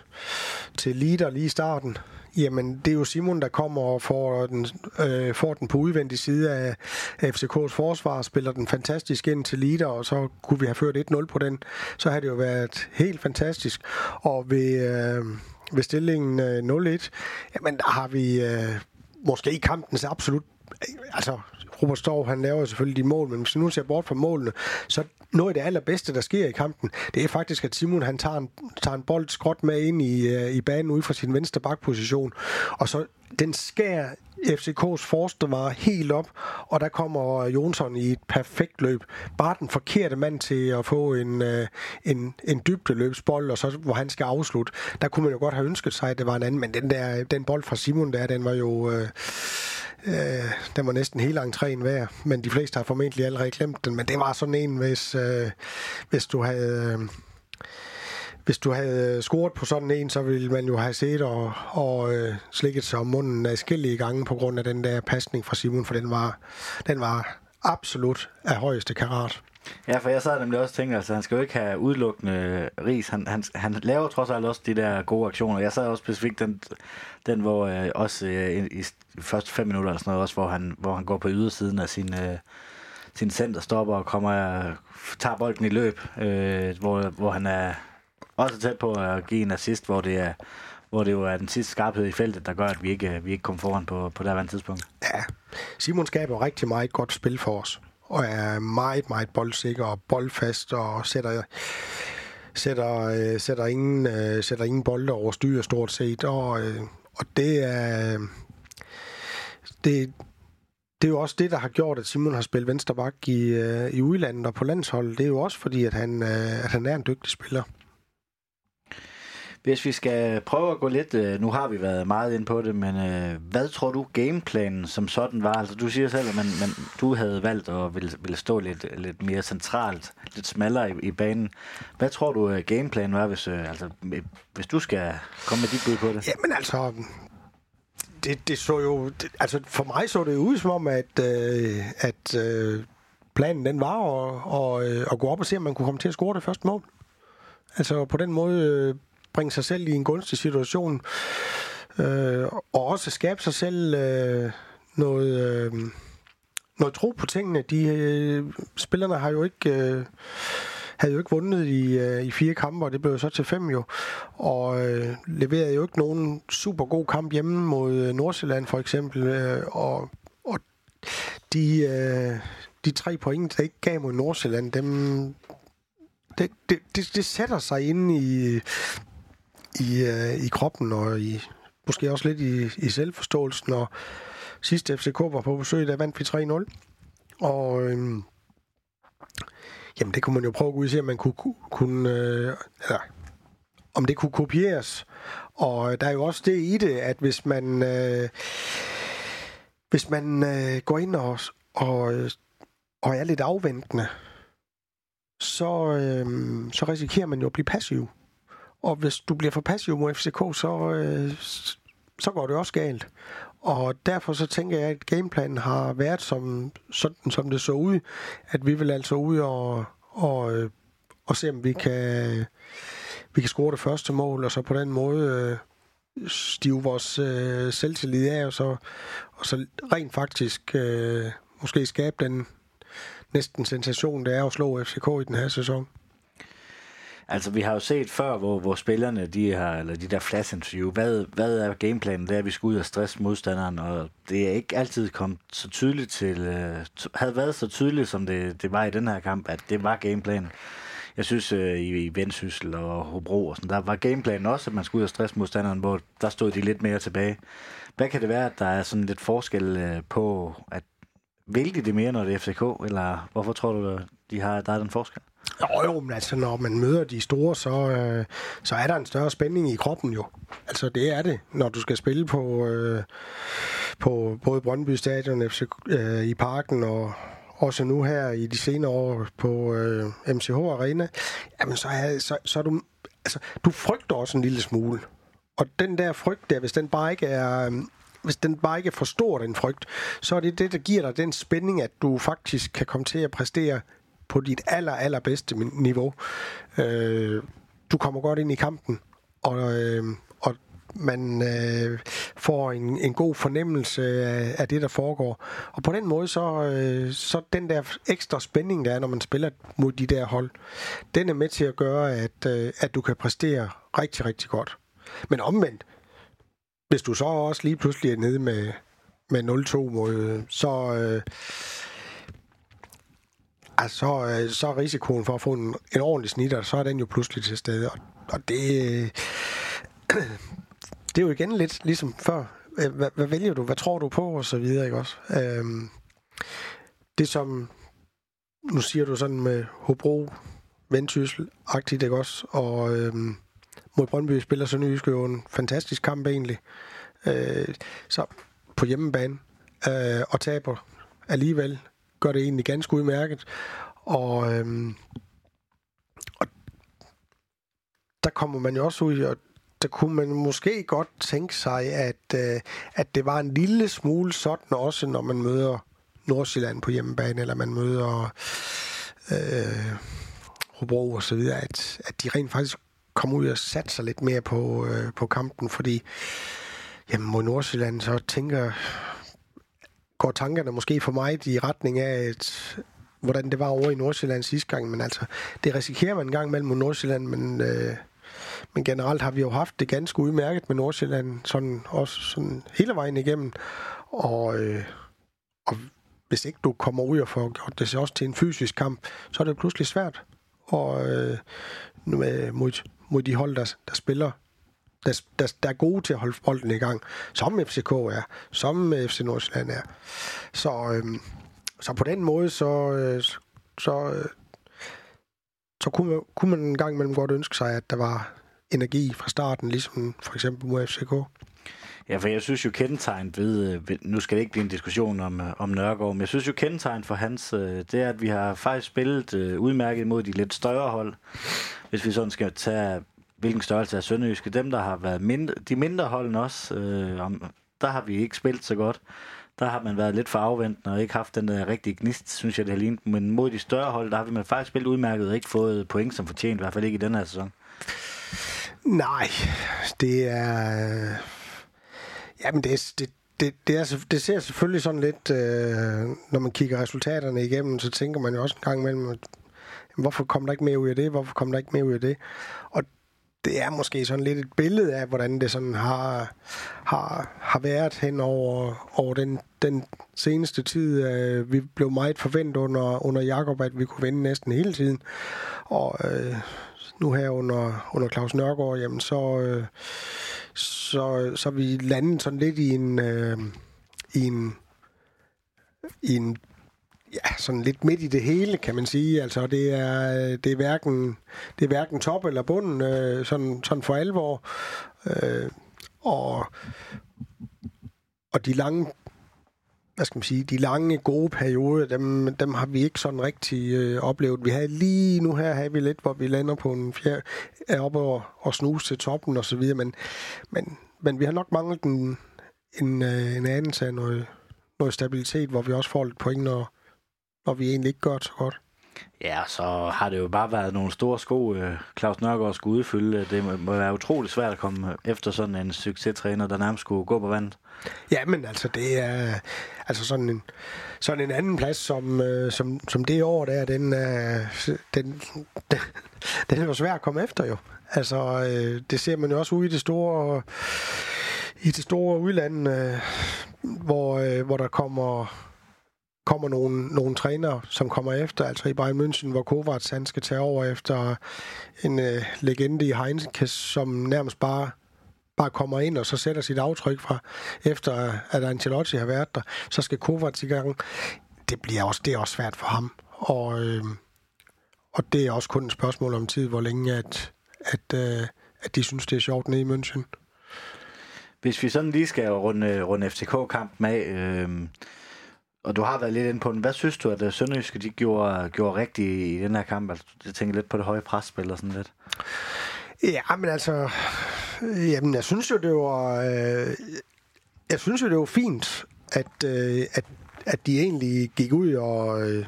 til leader lige i starten. Jamen, det er jo Simon, der kommer og får den, øh, får den på udvendig side af FCK's forsvar, spiller den fantastisk ind til leader, og så kunne vi have ført 1-0 på den. Så har det jo været helt fantastisk. Og ved, øh, ved stillingen øh, 0-1, jamen, der har vi øh, måske i kampens absolut altså Robert Storv, han laver selvfølgelig de mål, men hvis nu ser bort fra målene, så noget af det allerbedste, der sker i kampen, det er faktisk, at Simon han tager en, tager en bold skråt med ind i, øh, i banen ude fra sin venstre bakposition, og så den skærer FCK's forste var helt op, og der kommer Jonsson i et perfekt løb. Bare den forkerte mand til at få en, en, en, en dybdeløbsbold, og så, hvor han skal afslutte. Der kunne man jo godt have ønsket sig, at det var en anden, men den, der, den bold fra Simon der, den var jo... Øh, Øh, den var næsten hele entréen værd, men de fleste har formentlig allerede glemt den. Men det var sådan en, hvis, øh, hvis du havde... Øh, hvis du havde scoret på sådan en, så ville man jo have set og, og øh, slikket sig om munden af skille gange på grund af den der pasning fra Simon, for den var, den var absolut af højeste karat. Ja, for jeg sad nemlig også og tænkte, altså han skal jo ikke have udelukkende ris. Han, han, han laver trods alt også de der gode aktioner. Jeg sad også specifikt den, den hvor øh, også øh, i, i første fem minutter eller sådan noget, også, hvor han, hvor han går på ydersiden af sin, øh, sin center, stopper og kommer, tager bolden i løb, øh, hvor, hvor han er også tæt på at give en assist, hvor det er hvor det jo er den sidste skarphed i feltet, der gør, at vi ikke, vi ikke kom foran på, på det tidspunkt. Ja, Simon skaber rigtig meget godt spil for os, og er meget, meget boldsikker og boldfast, og sætter, sætter, øh, sætter, ingen, øh, sætter ingen bolde over styr stort set, og, øh, og det er... Det, det er jo også det, der har gjort, at Simon har spillet venstreback i, øh, i udlandet og på landsholdet. Det er jo også fordi, at han, øh, at han er en dygtig spiller. Hvis vi skal prøve at gå lidt, øh, nu har vi været meget ind på det, men øh, hvad tror du gameplanen som sådan var? Altså du siger selv, at man, man, du havde valgt at ville, ville stå lidt, lidt mere centralt, lidt smallere i, i banen. Hvad tror du øh, gameplanen var, hvis, øh, altså, øh, hvis du skal komme med dit bud på det? Jamen altså, det, det så jo... Det, altså for mig så det ud som om, at, øh, at øh, planen den var at, og, øh, at gå op og se, om man kunne komme til at score det første mål. Altså på den måde øh, bringe sig selv i en gunstig situation, øh, og også skabe sig selv øh, noget, øh, noget tro på tingene. De øh, spillerne har jo ikke... Øh, havde jo ikke vundet i, øh, i fire kampe, og det blev så til fem jo. Og øh, leverede jo ikke nogen super god kamp hjemme mod øh, Nordsjælland for eksempel. Øh, og, og de, øh, de tre point, der ikke gav mod Nordsjælland, dem, det, det, det, det sætter sig ind i, i, øh, i kroppen og i, måske også lidt i, i selvforståelsen. Og sidste FCK var på besøg, der vandt vi 3-0. Og øh, jamen det kunne man jo prøve at gå ud og se, om man kunne, kunne øh, eller, om det kunne kopieres. Og øh, der er jo også det i det, at hvis man, øh, hvis man øh, går ind og, og, øh, og er lidt afventende, så, øh, så risikerer man jo at blive passiv. Og hvis du bliver for passiv mod FCK, så, øh, så går det også galt. Og derfor så tænker jeg, at gameplanen har været som, sådan, som det så ud, at vi vil altså ud og, og, øh, og se, om vi kan, vi kan score det første mål, og så på den måde øh, stive vores øh, selvtillid af, og så, og så rent faktisk øh, måske skabe den næsten sensation, det er at slå FCK i den her sæson. Altså, vi har jo set før, hvor, hvor spillerne, de har, eller de der flash interview, hvad, hvad er gameplanen? Det er, at vi skal ud og stresse modstanderen, og det er ikke altid kommet så tydeligt til, øh, havde været så tydeligt, som det, det var i den her kamp, at det var gameplanen. Jeg synes, øh, i, i Vendsyssel og Hobro og sådan, der var gameplanen også, at man skulle ud og stresse modstanderen, hvor der stod de lidt mere tilbage. Hvad kan det være, at der er sådan lidt forskel øh, på, at vil de det mere, når det er FCK, eller hvorfor tror du, de har, der er den forskel? Jo, jo, men altså, når man møder de store, så, øh, så er der en større spænding i kroppen jo. Altså, det er det, når du skal spille på, øh, på både Brøndby Stadion FC, øh, i parken og også nu her i de senere år på øh, MCH Arena. Jamen, så er, så, så er du... Altså, du frygter også en lille smule. Og den der frygt der, hvis den bare ikke er... Øh, hvis den bare ikke er for stor, den frygt, så er det det, der giver dig den spænding, at du faktisk kan komme til at præstere på dit aller, allerbedste niveau. Øh, du kommer godt ind i kampen, og, øh, og man øh, får en, en god fornemmelse af, af det, der foregår. Og på den måde, så, øh, så den der ekstra spænding, der er, når man spiller mod de der hold, den er med til at gøre, at, øh, at du kan præstere rigtig, rigtig godt. Men omvendt, hvis du så også lige pludselig er nede med, med 0-2 mod, så, øh, altså, så, øh, så er risikoen for at få en, en ordentlig snitter, så er den jo pludselig til stede. Og, og det, øh, det er jo igen lidt ligesom før. Hvad, hvad vælger du? Hvad tror du på? Og så videre, ikke også? Øhm, det som, nu siger du sådan med Hobro, Vendsyssel, agtigt, ikke også? Og øhm, mod Brøndby spiller så jo en fantastisk kamp egentlig. Øh, så på hjemmebane øh, og taber alligevel gør det egentlig ganske udmærket. Og, øhm, og der kommer man jo også ud, og der kunne man måske godt tænke sig, at, øh, at det var en lille smule sådan også, når man møder Nordsjælland på hjemmebane, eller man møder øh, Hobro og så videre, at, at de rent faktisk kommer ud og satser lidt mere på, øh, på kampen, fordi jamen, mod Nordsjælland, så tænker går tankerne måske for mig i retning af, et, hvordan det var over i Nordsjælland sidste gang, men altså, det risikerer man en gang mellem mod Nordsjælland, men, øh, men generelt har vi jo haft det ganske udmærket med Nordsjælland, sådan, også sådan hele vejen igennem. Og, øh, og hvis ikke du kommer ud og får gjort det også til en fysisk kamp, så er det pludselig svært. Og øh, med, mod, mod de hold, der, der spiller der, der, der er gode til at holde bolden i gang, som FCK er, som øh, FC Nordsjælland er. Så, øhm, så på den måde, så, øh, så, øh, så kunne, man, kunne man en gang imellem godt ønske sig, at der var energi fra starten, ligesom for eksempel mod FCK. Ja, for jeg synes jo kendetegn øh, ved, nu skal det ikke blive en diskussion om, øh, om Nørgaard, men jeg synes jo kendetegn for hans, det er, at vi har faktisk spillet udmærket mod de lidt større hold. Hvis vi sådan skal tage, hvilken størrelse er Sønderjyske, dem der har været mindre, de mindre holdene også, øh, om, der har vi ikke spillet så godt. Der har man været lidt for afventende og ikke haft den der rigtige gnist, synes jeg, det har lignet. Men mod de større hold, der har vi man faktisk spillet udmærket og ikke fået point som fortjent, i hvert fald ikke i den her sæson. Nej, det er Jamen, det, det, det, det, er, det ser selvfølgelig sådan lidt, øh, når man kigger resultaterne igennem, så tænker man jo også en gang imellem, hvorfor kom der ikke mere ud af det? Hvorfor kom der ikke mere ud af det? Og det er måske sådan lidt et billede af, hvordan det sådan har, har, har været hen over, over den, den seneste tid. Øh, vi blev meget forventet under, under Jakob, at vi kunne vinde næsten hele tiden. Og øh, nu her under, under Claus Nørgaard, jamen så, øh, så, så vi landet sådan lidt i en, øh, i en, i en ja, sådan lidt midt i det hele, kan man sige. Altså, det er, det er, hverken, det er hverken top eller bund, øh, sådan, sådan for alvor. Øh, og, og de lange hvad skal man sige, de lange, gode perioder, dem, dem har vi ikke sådan rigtig øh, oplevet. Vi havde lige nu her, havde vi lidt, hvor vi lander på en fjerde, er oppe og, og snuse til toppen og så videre, men, men, men vi har nok manglet en, en, øh, en anelse af noget, noget stabilitet, hvor vi også får lidt point, når, når vi egentlig ikke gør det så godt. Ja, så har det jo bare været nogle store sko, øh, Claus Nørgaard skulle udfylde. Det må være utrolig svært at komme efter sådan en succestræner, der nærmest skulle gå på vandet. Ja, men altså det er altså sådan en, sådan en anden plads, som, øh, som, som det år der, den, øh, den, den, den er jo svær at komme efter jo. Altså det ser man jo også ude i det store i det store udland, hvor, hvor der kommer kommer nogle, nogle trænere, som kommer efter, altså i Bayern München, hvor Kovac han skal tage over efter en øh, legende i Heineken, som nærmest bare bare kommer ind og så sætter sit aftryk fra, efter at Ancelotti har været der, så skal Kovac i gang. Det bliver også, det er også svært for ham. Og, øh, og det er også kun et spørgsmål om tid, hvor længe at, at, øh, at de synes, det er sjovt nede i München. Hvis vi sådan lige skal runde, runde FCK-kampen af, øh, og du har været lidt inde på den. Hvad synes du, at øh, Sønderjyske de gjorde, gjorde rigtigt i den her kamp? Altså, jeg tænker lidt på det høje presspil og sådan lidt. Ja, men altså... Jamen, jeg synes jo, det var... Øh, jeg synes jo, det var fint, at, øh, at, at de egentlig gik ud og, øh,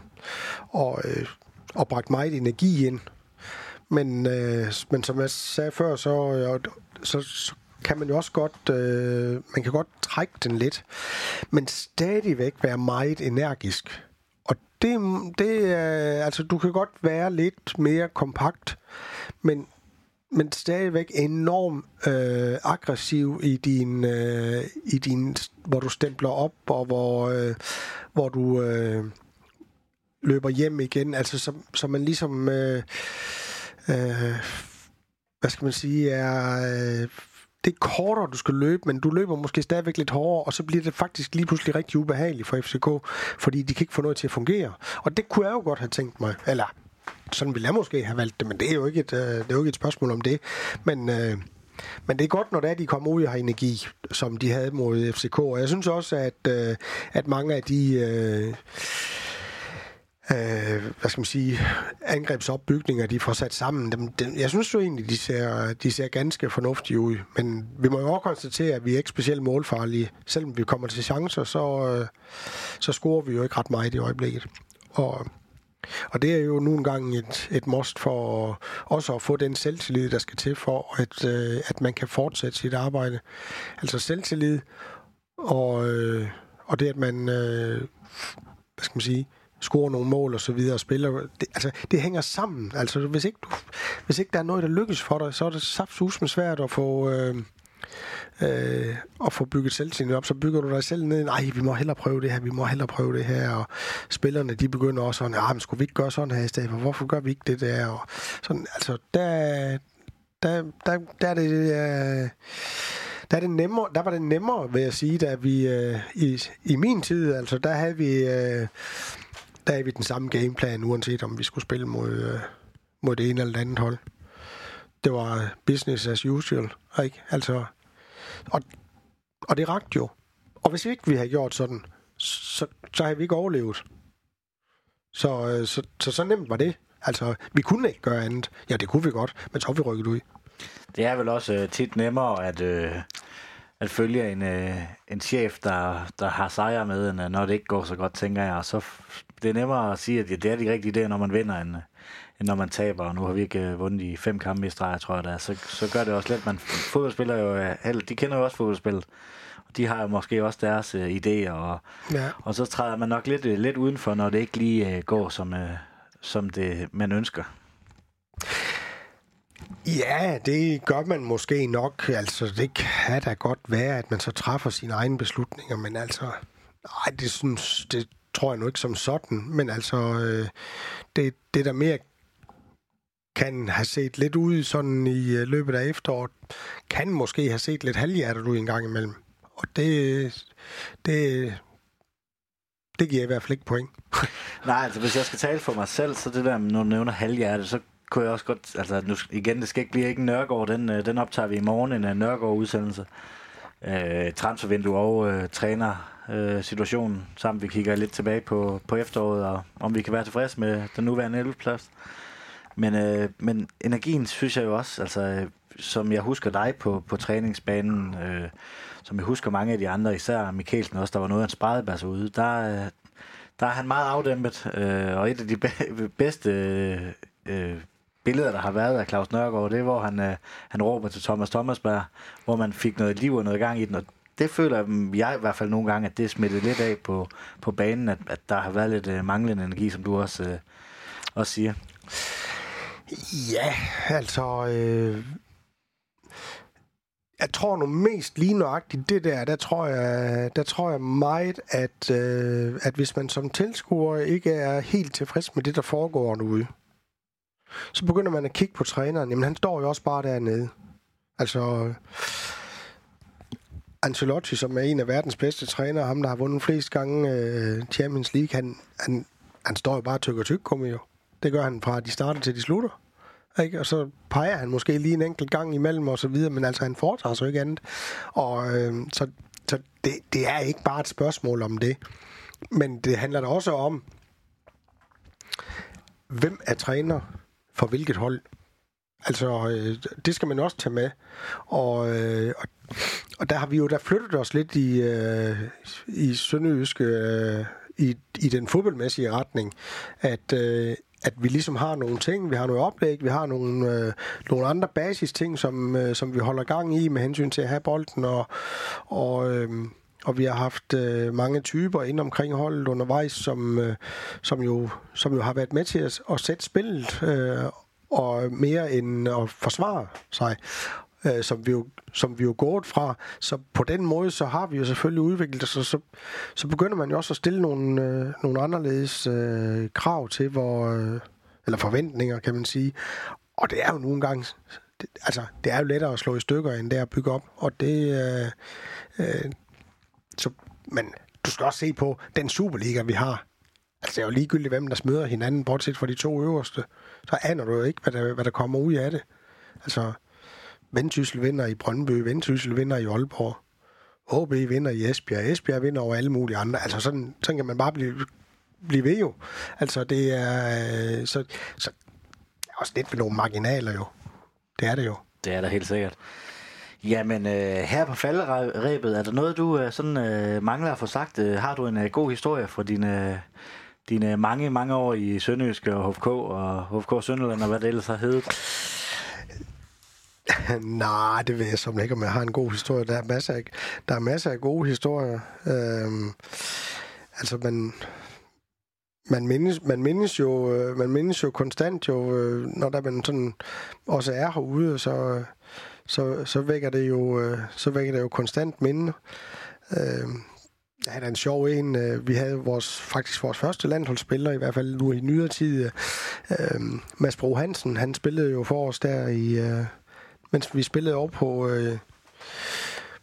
og, øh, og bragte meget energi ind. Men, øh, men som jeg sagde før, så, øh, så, så kan man jo også godt, øh, man kan godt trække den lidt, men stadigvæk være meget energisk. Og det, det er, altså du kan godt være lidt mere kompakt, men men stadigvæk enormt øh, aggressiv i din, øh, i din, hvor du stempler op, og hvor, øh, hvor du øh, løber hjem igen. Altså, så, så man ligesom, øh, øh, hvad skal man sige, er... Øh, det er kortere, du skal løbe, men du løber måske stadigvæk lidt hårdere, og så bliver det faktisk lige pludselig rigtig ubehageligt for FCK, fordi de kan ikke få noget til at fungere. Og det kunne jeg jo godt have tænkt mig, eller sådan ville jeg måske have valgt det, men det er jo ikke et, øh, det er jo ikke et spørgsmål om det. Men, øh, men det er godt, når det er, de kommer ud og har energi, som de havde mod FCK. Og jeg synes også, at, øh, at mange af de... Øh, øh, hvad skal man sige, angrebsopbygninger, de får sat sammen, dem, dem, jeg synes jo egentlig, de ser, de ser ganske fornuftige ud. Men vi må jo også konstatere, at vi er ikke specielt målfarlige. Selvom vi kommer til chancer, så, øh, så scorer vi jo ikke ret meget i øjeblikket. Og og det er jo nu engang et, et must for også at få den selvtillid, der skal til for, at, øh, at man kan fortsætte sit arbejde. Altså selvtillid, og, øh, og det, at man, øh, hvad skal man sige, score nogle mål og så videre og spiller. Det, altså, det hænger sammen. Altså, hvis ikke, du, hvis ikke der er noget, der lykkes for dig, så er det saftsusme svært at få... Øh, øh, og få bygget selvtillid op, så bygger du dig selv ned. Nej, vi må hellere prøve det her, vi må hellere prøve det her. Og spillerne, de begynder også sådan, ja, men skulle vi ikke gøre sådan her i stedet for? Hvorfor gør vi ikke det der? Og sådan, altså, der, der, der, der er det... Øh, der, er det nemmere, der var det nemmere, vil jeg sige, da vi øh, i, i min tid, altså der havde vi øh, der er vi den samme gameplan, uanset om vi skulle spille mod, øh, mod det ene eller det andet hold. Det var business as usual, ikke? Altså, og, og det rakte jo. Og hvis ikke vi havde gjort sådan, så, så havde vi ikke overlevet. Så, øh, så, så, så nemt var det. Altså, vi kunne ikke gøre andet. Ja, det kunne vi godt, men så vi rykket ud. Det er vel også øh, tit nemmere at, øh, at følge en, øh, en chef, der, der har sejre med, end når det ikke går så godt, tænker jeg. Så det er nemmere at sige, at det er de rigtige idéer, når man vinder, end, end når man taber. Og nu har vi ikke øh, vundet i fem kampe i streg, tror jeg, der. Så, så gør det også let. Man fodboldspiller jo, øh, de kender jo også fodboldspillet. Og de har jo måske også deres øh, idéer, og, ja. og så træder man nok lidt, øh, lidt udenfor, når det ikke lige øh, går, som, øh, som det man ønsker. Ja, det gør man måske nok. Altså, det kan da godt være, at man så træffer sine egne beslutninger, men altså, nej, det, synes, det tror jeg nu ikke som sådan. Men altså, øh, det, det der mere kan have set lidt ud sådan i øh, løbet af efteråret, kan måske have set lidt halvhjertet ud en gang imellem. Og det, det, det giver i hvert fald ikke point. Nej, altså hvis jeg skal tale for mig selv, så det der, når du nævner halvhjertet, så kunne jeg også godt, altså nu, igen, det skal ikke blive ikke en Nørgaard, den, øh, den optager vi i morgen, en øh, Nørgaard-udsendelse. Øh, transfervindue og øh, træner øh, situationen, samt vi kigger lidt tilbage på, på efteråret, og om vi kan være tilfredse med den nuværende 11. plads. Men, øh, men energien synes jeg jo også, altså øh, som jeg husker dig på, på træningsbanen, øh, som jeg husker mange af de andre, især Mikkelsen også, der var noget af en spredebas ude, der, øh, der er han meget afdæmpet, øh, og et af de bedste øh, øh, billeder, der har været af Claus Nørgaard, det er, hvor han, øh, han råber til Thomas Thomasberg, hvor man fik noget liv og noget gang i den, og det føler jeg i hvert fald nogle gange, at det smittet lidt af på, på banen, at, at der har været lidt øh, manglende energi, som du også, øh, også siger. Ja, altså... Øh, jeg tror nu mest lige nøjagtigt det der, der tror jeg, der tror jeg meget, at, øh, at hvis man som tilskuer ikke er helt tilfreds med det, der foregår derude, så begynder man at kigge på træneren. Jamen, han står jo også bare dernede. Altså, Ancelotti, som er en af verdens bedste trænere, ham der har vundet flest gange øh, Champions League, han, han, han står jo bare og tyk, kommer jo. Det gør han fra de starter til de slutter. Ikke? Og så peger han måske lige en enkelt gang imellem og så videre, men altså han foretager sig ikke andet. Og øh, så, så det, det er ikke bare et spørgsmål om det. Men det handler da også om, hvem er træner for hvilket hold. Altså, øh, det skal man også tage med. Og, øh, og, og der har vi jo der flyttet os lidt i, øh, i Sønderjyske, øh, i, i den fodboldmæssige retning, at, øh, at vi ligesom har nogle ting, vi har nogle oplæg, vi har nogle, øh, nogle andre basis ting, som, øh, som vi holder gang i med hensyn til at have bolden, og, og øh, og vi har haft øh, mange typer ind omkring holdet undervejs, som, øh, som, jo, som jo har været med til at, at sætte spillet øh, og mere end at forsvare sig. Øh, som vi, jo, som vi jo gået fra. Så på den måde, så har vi jo selvfølgelig udviklet os, så, så, så begynder man jo også at stille nogle, øh, nogle anderledes øh, krav til, hvor, øh, eller forventninger, kan man sige. Og det er jo nogle gange, det, altså, det er jo lettere at slå i stykker, end det at bygge op. Og det, øh, øh, så, men du skal også se på den Superliga, vi har. Altså, det er jo ligegyldigt, hvem der smøder hinanden, bortset fra de to øverste. Så aner du jo ikke, hvad der, hvad der kommer ud af det. Altså, Vendsyssel vinder i Brøndby, Vendsyssel vinder i Aalborg, HB vinder i Esbjerg, Esbjerg vinder over alle mulige andre. Altså, sådan, sådan kan man bare blive, blive ved jo. Altså, det er... Øh, så, så også lidt ved nogle marginaler jo. Det er det jo. Det er der helt sikkert. Jamen, øh, her på falderæbet, er der noget, du øh, sådan øh, mangler at få sagt? Øh, har du en øh, god historie fra din, øh, dine mange, mange år i Sønderjysk og HFK og HFK Sønderland og hvad det ellers har heddet? Nej, det ved jeg som ikke, om jeg har en god historie. Der er masser af, der er masser af gode historier. Øhm, altså, man, man mindes, man mindes jo, øh, man mindes jo konstant jo, øh, når der man sådan også er herude, så, så, så vækker det jo, øh, så vækker det jo konstant minde. Øh, Ja, det er en sjov en. Øh, vi havde vores, faktisk vores første landsholdsspiller, i hvert fald nu i nyere tid. Øh, øh, Mads Bro Hansen, han spillede jo for os der i... Øh, mens vi spillede over på, øh,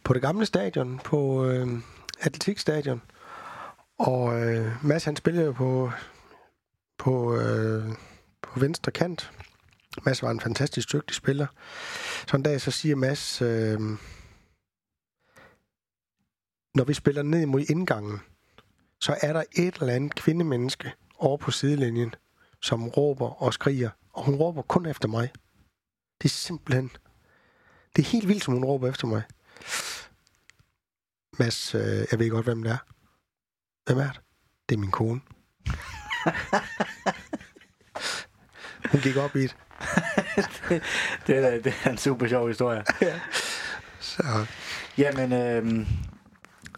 på det gamle stadion, på øh, atletikstadion. Og øh, Mads, han spillede jo på, på, øh, på venstre kant. Mads var en fantastisk dygtig spiller. Så en dag så siger Mads... Øh, når vi spiller ned mod indgangen, så er der et eller andet kvindemenneske over på sidelinjen, som råber og skriger, og hun råber kun efter mig. Det er simpelthen... Det er helt vildt, som hun råber efter mig. Mads, øh, jeg ved godt, hvem det er. Hvem er det? Det er min kone. hun gik op i det. det, det, er, det er en super sjov historie. ja. Så. Jamen, øh,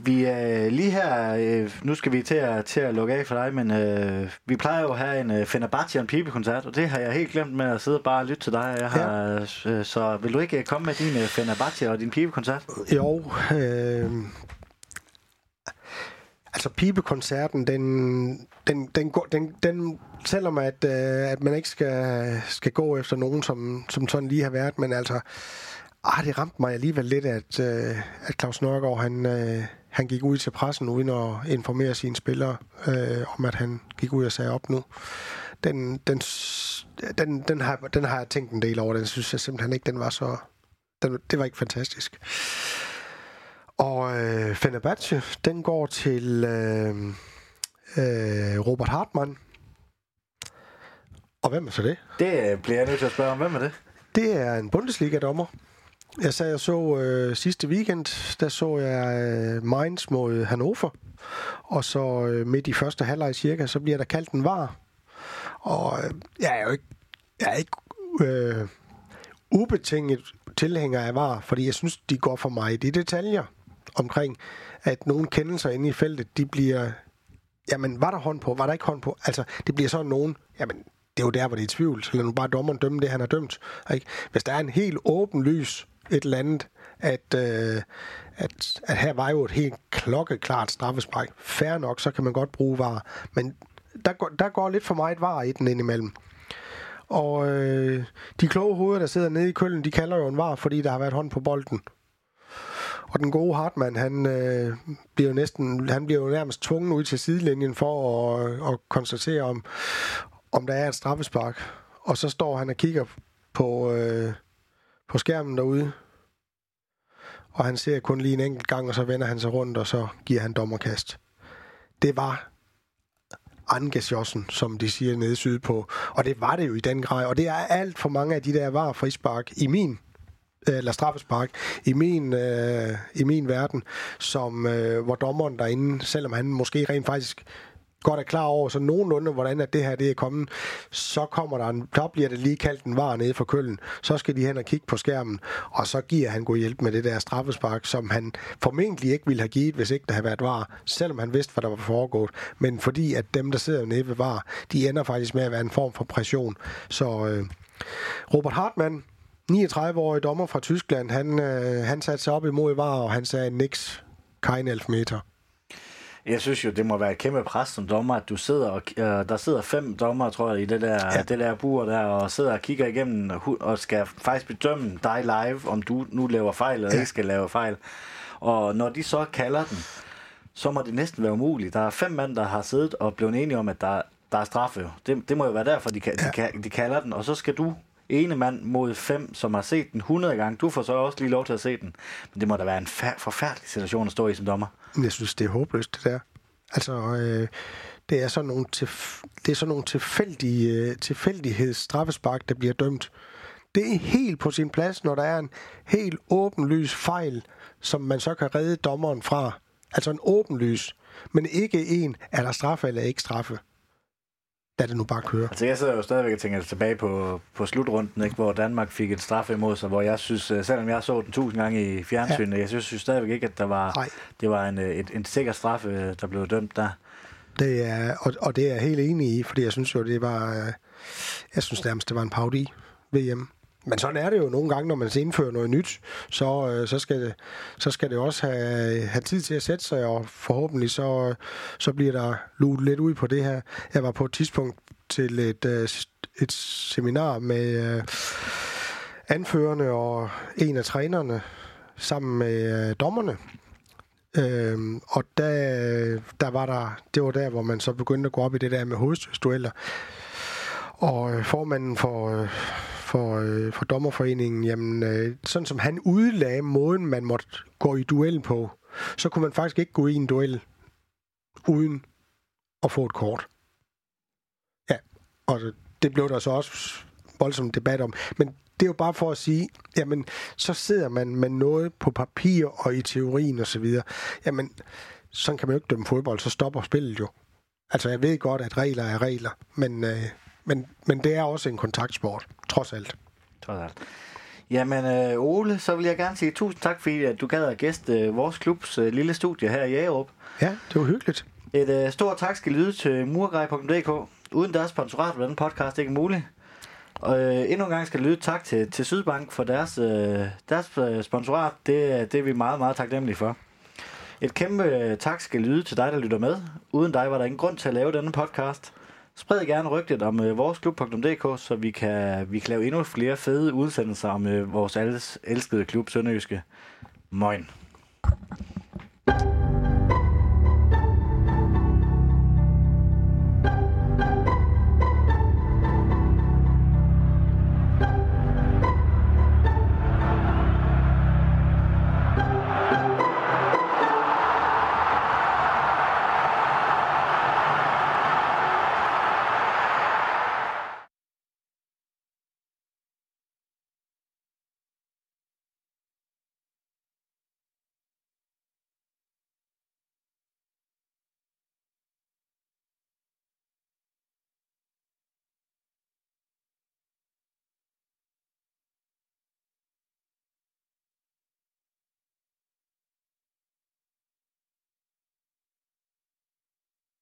vi er lige her, øh, nu skal vi til at, til at lukke af for dig, men øh, vi plejer jo at have en øh, Fenerbahce og en pibekoncert, og det har jeg helt glemt med at sidde og bare lytte til dig. Jeg har, ja. øh, så vil du ikke komme med din øh, Fenerbahce og din pibekoncert? Jo, øh, altså pibekoncerten, den, den, den, går, den, den selvom at, øh, at man ikke skal, skal gå efter nogen, som, som sådan lige har været, men altså, ah, det ramte mig alligevel lidt, at, øh, at Claus Nørgaard, han, øh, han gik ud til pressen uden at informere sine spillere øh, om, at han gik ud og sagde op nu. Den, den, den, den, har, den har jeg tænkt en del over. Den synes jeg simpelthen ikke, den var så... Den, det var ikke fantastisk. Og øh, Fenerbahce, den går til øh, øh, Robert Hartmann. Og hvem er så det? Det bliver jeg nødt til at spørge om. Hvem er det? Det er en Bundesliga-dommer. Jeg sagde, jeg så øh, sidste weekend, der så jeg øh, Mainz mod Hannover. Og så øh, midt i første halvleg cirka, så bliver der kaldt en var. Og øh, jeg er jo ikke, jeg er ikke øh, ubetinget tilhænger af var, fordi jeg synes, de går for mig i detaljer omkring, at nogle kendelser inde i feltet, de bliver... Jamen, var der hånd på? Var der ikke hånd på? Altså, det bliver sådan nogen... Jamen, det er jo der, hvor det er i tvivl. Så lad nu bare dommeren dømme det, han har dømt. Ikke? Hvis der er en helt åben lys et eller andet, at, øh, at, at her var jo et helt klokkeklart straffespræk. Færre nok, så kan man godt bruge var. Men der går, der går lidt for meget var i den indimellem. Og øh, de kloge hoveder, der sidder nede i køllen, de kalder jo en var, fordi der har været hånd på bolden. Og den gode Hartmann, han øh, bliver jo næsten, han bliver jo nærmest tvunget ud til sidelinjen for at, øh, at konstatere, om, om der er et straffespark. Og så står han og kigger på, øh, på skærmen derude. Og han ser kun lige en enkelt gang, og så vender han sig rundt, og så giver han dommerkast. Det var angesjossen, som de siger nede sydpå. Og det var det jo i den grad. Og det er alt for mange af de der var frispark i min øh, eller straffespark i min, øh, i min verden, som øh, hvor dommeren derinde, selvom han måske rent faktisk godt er klar over, så nogenlunde, hvordan at det her det er kommet, så kommer der en, der bliver det lige kaldt en var nede for køllen. Så skal de hen og kigge på skærmen, og så giver han god hjælp med det der straffespark, som han formentlig ikke ville have givet, hvis ikke der havde været var, selvom han vidste, hvad der var foregået. Men fordi at dem, der sidder nede ved var, de ender faktisk med at være en form for pression. Så øh, Robert Hartmann, 39-årig dommer fra Tyskland, han, øh, han satte sig op imod var, og han sagde niks, kein elfmeter. Jeg synes jo, det må være et kæmpe pres som dommer, at du sidder og, øh, der sidder fem dommer, tror jeg, i det der, ja. det der bur der, og sidder og kigger igennem og skal faktisk bedømme dig live, om du nu laver fejl eller ja. ikke skal lave fejl. Og når de så kalder den, så må det næsten være umuligt. Der er fem mænd, der har siddet og blevet enige om, at der, der er straffe. Det, det må jo være derfor, de, ja. de, de kalder den, og så skal du ene mand mod fem, som har set den 100 gange. Du får så også lige lov til at se den. Men det må da være en forfærdelig situation at stå i som dommer. Jeg synes, det er håbløst, det der. Altså, øh, det er sådan nogle, tilf- det er sådan nogle tilfældige, øh, tilfældighedsstraffespark, der bliver dømt. Det er helt på sin plads, når der er en helt åbenlys fejl, som man så kan redde dommeren fra. Altså en åbenlys, men ikke en, er der straffe eller ikke straffe lad det nu bare køre. Altså jeg sidder jo stadigvæk og tænker tilbage på, på slutrunden, ikke, hvor Danmark fik et straf imod sig, hvor jeg synes, øh, selvom jeg så den tusind gange i fjernsynet, ja. jeg synes, synes stadigvæk ikke, at der var, det var en, øh, et, en sikker straffe, der blev dømt der. Det er, og, og det er jeg helt enig i, fordi jeg synes jo, det var... øh, Jeg synes nærmest, det var en paudi VM. Men sådan er det jo nogle gange, når man indfører noget nyt, så, øh, så, skal, det, så skal det også have, have tid til at sætte sig, og forhåbentlig så, så bliver der luet lidt ud på det her. Jeg var på et tidspunkt til et, øh, et seminar med øh, anførende og en af trænerne sammen med øh, dommerne. Øhm, og der, der var der, det var der, hvor man så begyndte at gå op i det der med hovedstødsdueller. Og øh, formanden for, øh, for, øh, for dommerforeningen, jamen, øh, sådan som han udlagde måden, man måtte gå i duel på, så kunne man faktisk ikke gå i en duel uden at få et kort. Ja, og det blev der så også voldsom debat om. Men det er jo bare for at sige, jamen, så sidder man med noget på papir og i teorien og så videre. Jamen, sådan kan man jo ikke dømme fodbold, så stopper spillet jo. Altså, jeg ved godt, at regler er regler, men, øh, men, men det er også en kontaktsport, trods alt. Trods alt. Jamen, øh, Ole, så vil jeg gerne sige tusind tak, fordi at du gad at gæste øh, vores klubs øh, lille studie her i Jagerup. Ja, det var hyggeligt. Et øh, stort tak skal lyde til murgrej.dk. Uden deres sponsorat var denne podcast ikke mulig. Og øh, endnu en gang skal lyde tak til, til Sydbank for deres, øh, deres øh, sponsorat. Det, det er vi meget, meget taknemmelige for. Et kæmpe tak skal lyde til dig, der lytter med. Uden dig var der ingen grund til at lave denne podcast. Spred gerne rygtet om øh, voresklub.dk, så vi kan, vi kan lave endnu flere fede udsendelser om øh, vores alles elskede klub Sønderjyske. Moin. thank you